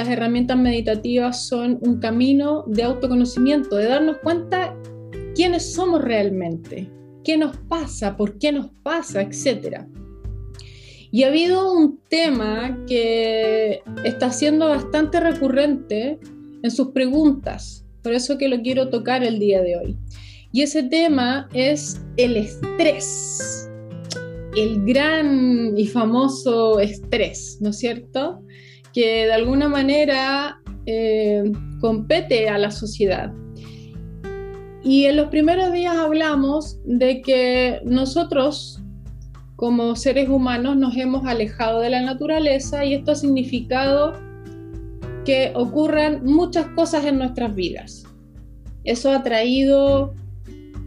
las herramientas meditativas son un camino de autoconocimiento, de darnos cuenta quiénes somos realmente, qué nos pasa, por qué nos pasa, etc. Y ha habido un tema que está siendo bastante recurrente en sus preguntas, por eso que lo quiero tocar el día de hoy. Y ese tema es el estrés, el gran y famoso estrés, ¿no es cierto? Que de alguna manera eh, compete a la sociedad. Y en los primeros días hablamos de que nosotros como seres humanos nos hemos alejado de la naturaleza y esto ha significado que ocurran muchas cosas en nuestras vidas. Eso ha traído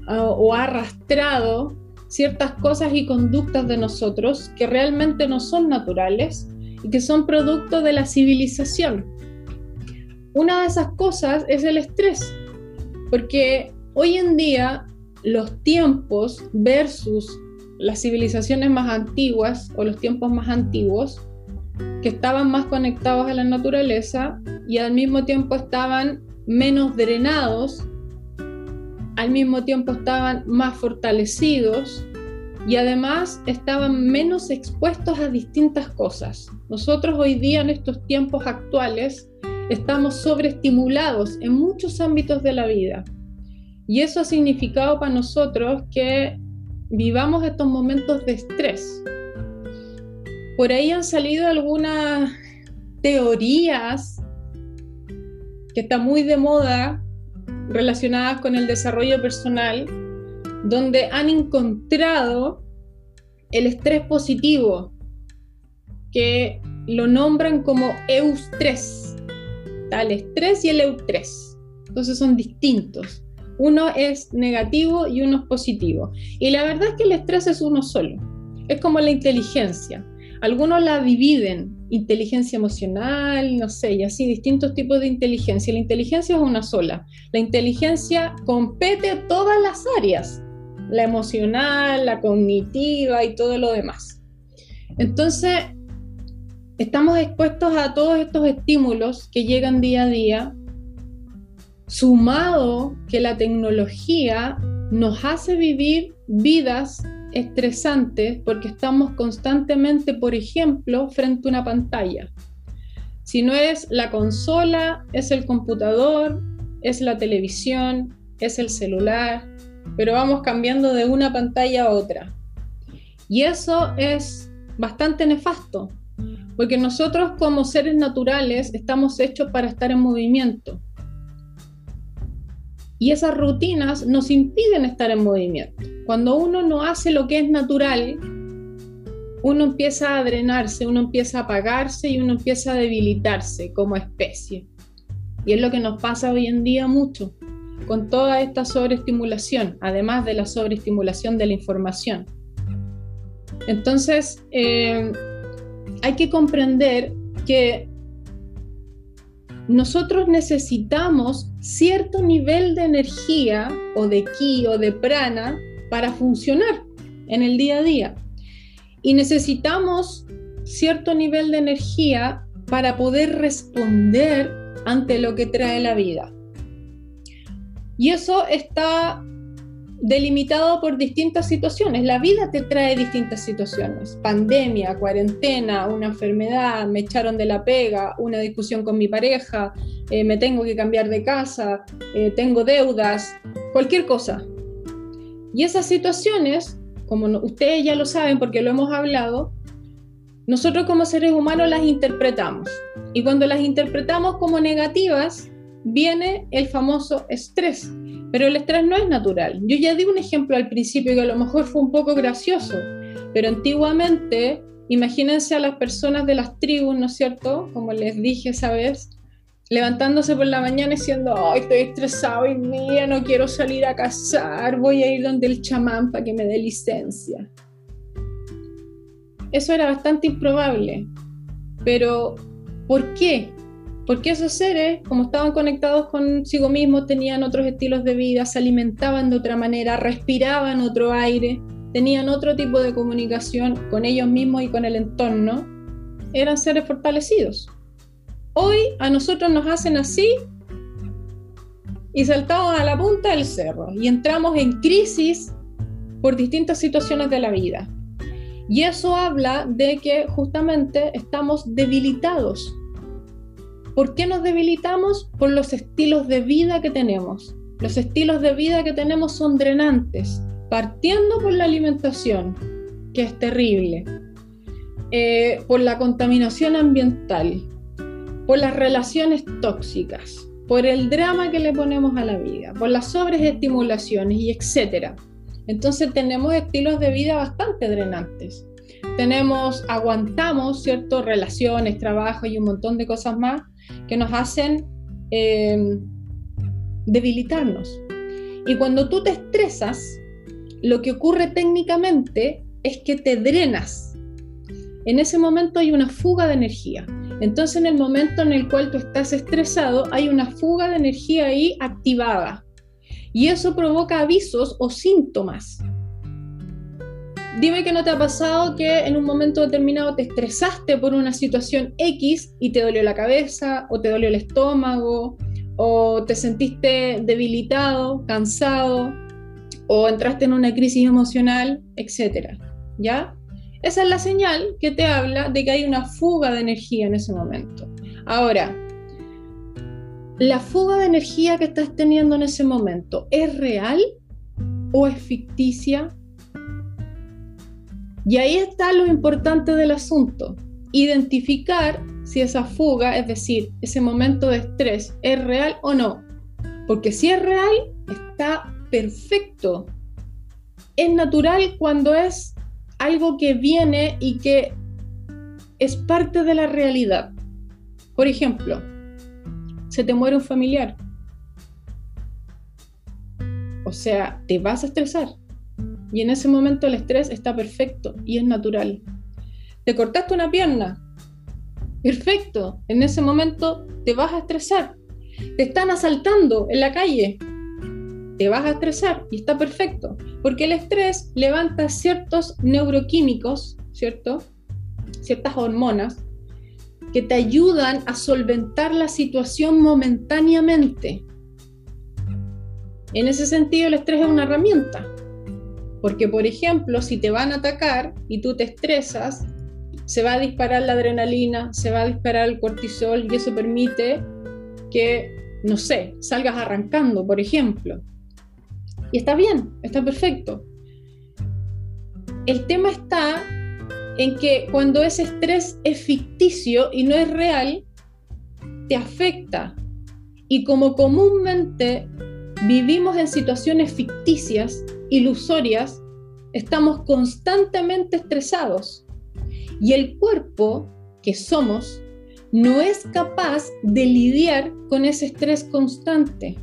o ha arrastrado ciertas cosas y conductas de nosotros que realmente no son naturales y que son producto de la civilización. Una de esas cosas es el estrés, porque hoy en día los tiempos versus las civilizaciones más antiguas o los tiempos más antiguos, que estaban más conectados a la naturaleza y al mismo tiempo estaban menos drenados, al mismo tiempo estaban más fortalecidos y además estaban menos expuestos a distintas cosas. Nosotros hoy día en estos tiempos actuales estamos sobreestimulados en muchos ámbitos de la vida y eso ha significado para nosotros que vivamos estos momentos de estrés. Por ahí han salido algunas teorías que están muy de moda relacionadas con el desarrollo personal donde han encontrado el estrés positivo, que lo nombran como eustrés. Tal estrés y el eustrés. Entonces son distintos. Uno es negativo y uno es positivo. Y la verdad es que el estrés es uno solo. Es como la inteligencia. Algunos la dividen, inteligencia emocional, no sé, y así distintos tipos de inteligencia. La inteligencia es una sola. La inteligencia compete a todas las áreas la emocional, la cognitiva y todo lo demás. Entonces, estamos expuestos a todos estos estímulos que llegan día a día, sumado que la tecnología nos hace vivir vidas estresantes porque estamos constantemente, por ejemplo, frente a una pantalla. Si no es la consola, es el computador, es la televisión, es el celular, pero vamos cambiando de una pantalla a otra. Y eso es bastante nefasto, porque nosotros como seres naturales estamos hechos para estar en movimiento. Y esas rutinas nos impiden estar en movimiento. Cuando uno no hace lo que es natural, uno empieza a drenarse, uno empieza a apagarse y uno empieza a debilitarse como especie. Y es lo que nos pasa hoy en día mucho con toda esta sobreestimulación, además de la sobreestimulación de la información. Entonces, eh, hay que comprender que nosotros necesitamos cierto nivel de energía o de ki o de prana para funcionar en el día a día. Y necesitamos cierto nivel de energía para poder responder ante lo que trae la vida. Y eso está delimitado por distintas situaciones. La vida te trae distintas situaciones. Pandemia, cuarentena, una enfermedad, me echaron de la pega, una discusión con mi pareja, eh, me tengo que cambiar de casa, eh, tengo deudas, cualquier cosa. Y esas situaciones, como ustedes ya lo saben porque lo hemos hablado, nosotros como seres humanos las interpretamos. Y cuando las interpretamos como negativas, viene el famoso estrés. Pero el estrés no es natural. Yo ya di un ejemplo al principio que a lo mejor fue un poco gracioso, pero antiguamente, imagínense a las personas de las tribus, ¿no es cierto? Como les dije esa vez, levantándose por la mañana diciendo, ay, estoy estresado hoy día, no quiero salir a cazar, voy a ir donde el chamán para que me dé licencia. Eso era bastante improbable. Pero, ¿por qué? Porque esos seres, como estaban conectados consigo mismos, tenían otros estilos de vida, se alimentaban de otra manera, respiraban otro aire, tenían otro tipo de comunicación con ellos mismos y con el entorno, eran seres fortalecidos. hoy a nosotros nos hacen así y saltamos a la punta del cerro y entramos en crisis por distintas situaciones de la vida. Y eso habla de que justamente estamos debilitados. ¿Por qué nos debilitamos? Por los estilos de vida que tenemos. Los estilos de vida que tenemos son drenantes, partiendo por la alimentación, que es terrible, eh, por la contaminación ambiental, por las relaciones tóxicas, por el drama que le ponemos a la vida, por las sobreestimulaciones y etcétera. Entonces tenemos estilos de vida bastante drenantes. Tenemos, aguantamos, ¿cierto? Relaciones, trabajo y un montón de cosas más que nos hacen eh, debilitarnos. Y cuando tú te estresas, lo que ocurre técnicamente es que te drenas. En ese momento hay una fuga de energía. Entonces en el momento en el cual tú estás estresado, hay una fuga de energía ahí activada. Y eso provoca avisos o síntomas. Dime que no te ha pasado que en un momento determinado te estresaste por una situación X y te dolió la cabeza o te dolió el estómago o te sentiste debilitado, cansado o entraste en una crisis emocional, etc. ¿Ya? Esa es la señal que te habla de que hay una fuga de energía en ese momento. Ahora, ¿la fuga de energía que estás teniendo en ese momento es real o es ficticia? Y ahí está lo importante del asunto, identificar si esa fuga, es decir, ese momento de estrés, es real o no. Porque si es real, está perfecto. Es natural cuando es algo que viene y que es parte de la realidad. Por ejemplo, se te muere un familiar. O sea, te vas a estresar. Y en ese momento el estrés está perfecto y es natural. Te cortaste una pierna. Perfecto. En ese momento te vas a estresar. Te están asaltando en la calle. Te vas a estresar y está perfecto. Porque el estrés levanta ciertos neuroquímicos, ¿cierto? Ciertas hormonas que te ayudan a solventar la situación momentáneamente. En ese sentido, el estrés es una herramienta. Porque, por ejemplo, si te van a atacar y tú te estresas, se va a disparar la adrenalina, se va a disparar el cortisol y eso permite que, no sé, salgas arrancando, por ejemplo. Y está bien, está perfecto. El tema está en que cuando ese estrés es ficticio y no es real, te afecta. Y como comúnmente vivimos en situaciones ficticias, ilusorias, estamos constantemente estresados. Y el cuerpo que somos no es capaz de lidiar con ese estrés constante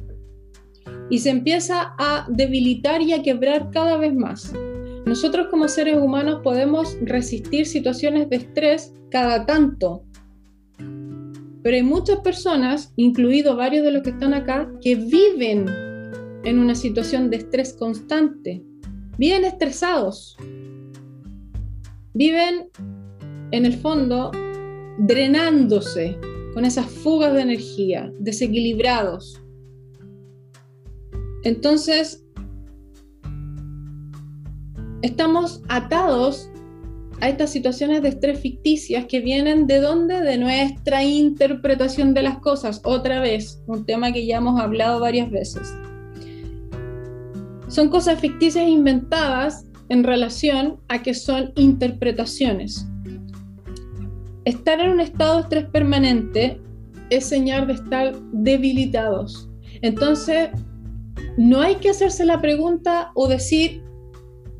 y se empieza a debilitar y a quebrar cada vez más. Nosotros como seres humanos podemos resistir situaciones de estrés cada tanto, pero hay muchas personas, incluidos varios de los que están acá, que viven en una situación de estrés constante, viven estresados, viven en el fondo drenándose con esas fugas de energía, desequilibrados. Entonces, estamos atados a estas situaciones de estrés ficticias que vienen de dónde? De nuestra interpretación de las cosas. Otra vez, un tema que ya hemos hablado varias veces. Son cosas ficticias inventadas en relación a que son interpretaciones. Estar en un estado de estrés permanente es señal de estar debilitados. Entonces, no hay que hacerse la pregunta o decir,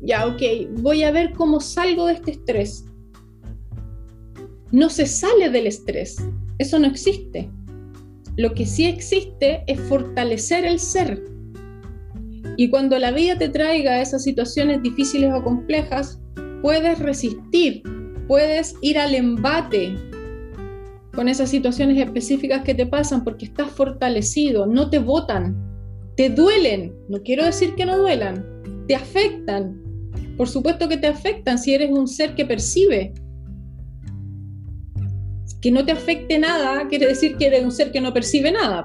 ya, ok, voy a ver cómo salgo de este estrés. No se sale del estrés, eso no existe. Lo que sí existe es fortalecer el ser. Y cuando la vida te traiga esas situaciones difíciles o complejas, puedes resistir, puedes ir al embate con esas situaciones específicas que te pasan porque estás fortalecido, no te botan, te duelen, no quiero decir que no duelan, te afectan. Por supuesto que te afectan si eres un ser que percibe. que no te afecte nada quiere decir que eres un ser que no percibe nada.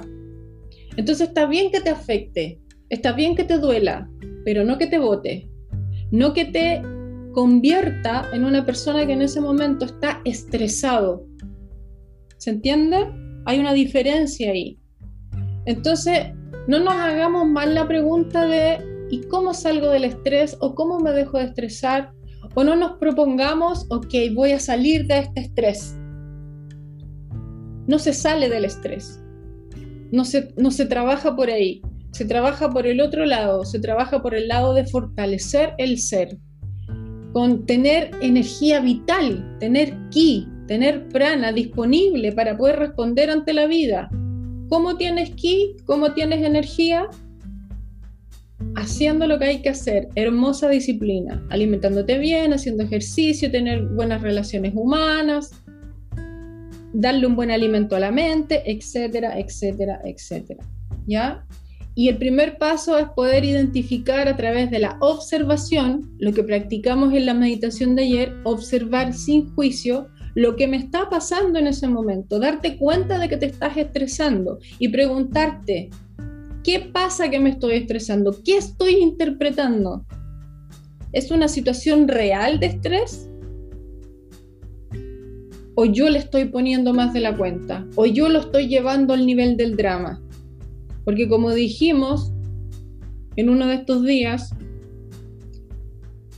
Entonces está bien que te afecte, está bien que te duela, pero no que te bote, no que te convierta en una persona que en ese momento está estresado. ¿Se entiende? Hay una diferencia ahí. Entonces, no nos hagamos mal la pregunta de ¿y cómo salgo del estrés? o ¿cómo me dejo de estresar? O no nos propongamos, ok, voy a salir de este estrés. No se sale del estrés. No se, no se trabaja por ahí. Se trabaja por el otro lado. Se trabaja por el lado de fortalecer el ser con tener energía vital, tener ki, tener prana disponible para poder responder ante la vida. ¿Cómo tienes ki? ¿Cómo tienes energía? Haciendo lo que hay que hacer, hermosa disciplina, alimentándote bien, haciendo ejercicio, tener buenas relaciones humanas, darle un buen alimento a la mente, etcétera, etcétera, etcétera. ¿Ya? Y el primer paso es poder identificar a través de la observación, lo que practicamos en la meditación de ayer, observar sin juicio lo que me está pasando en ese momento, darte cuenta de que te estás estresando y preguntarte, ¿qué pasa que me estoy estresando? ¿Qué estoy interpretando? ¿Es una situación real de estrés? ¿O yo le estoy poniendo más de la cuenta? ¿O yo lo estoy llevando al nivel del drama? Porque como dijimos en uno de estos días,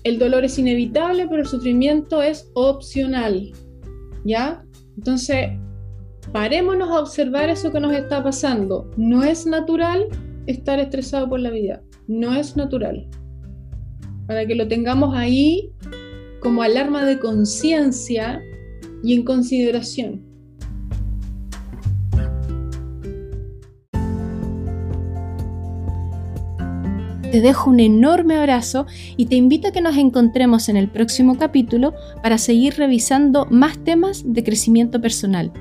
el dolor es inevitable, pero el sufrimiento es opcional. ¿Ya? Entonces, parémonos a observar eso que nos está pasando. No es natural estar estresado por la vida. No es natural. Para que lo tengamos ahí como alarma de conciencia y en consideración. Te dejo un enorme abrazo y te invito a que nos encontremos en el próximo capítulo para seguir revisando más temas de crecimiento personal.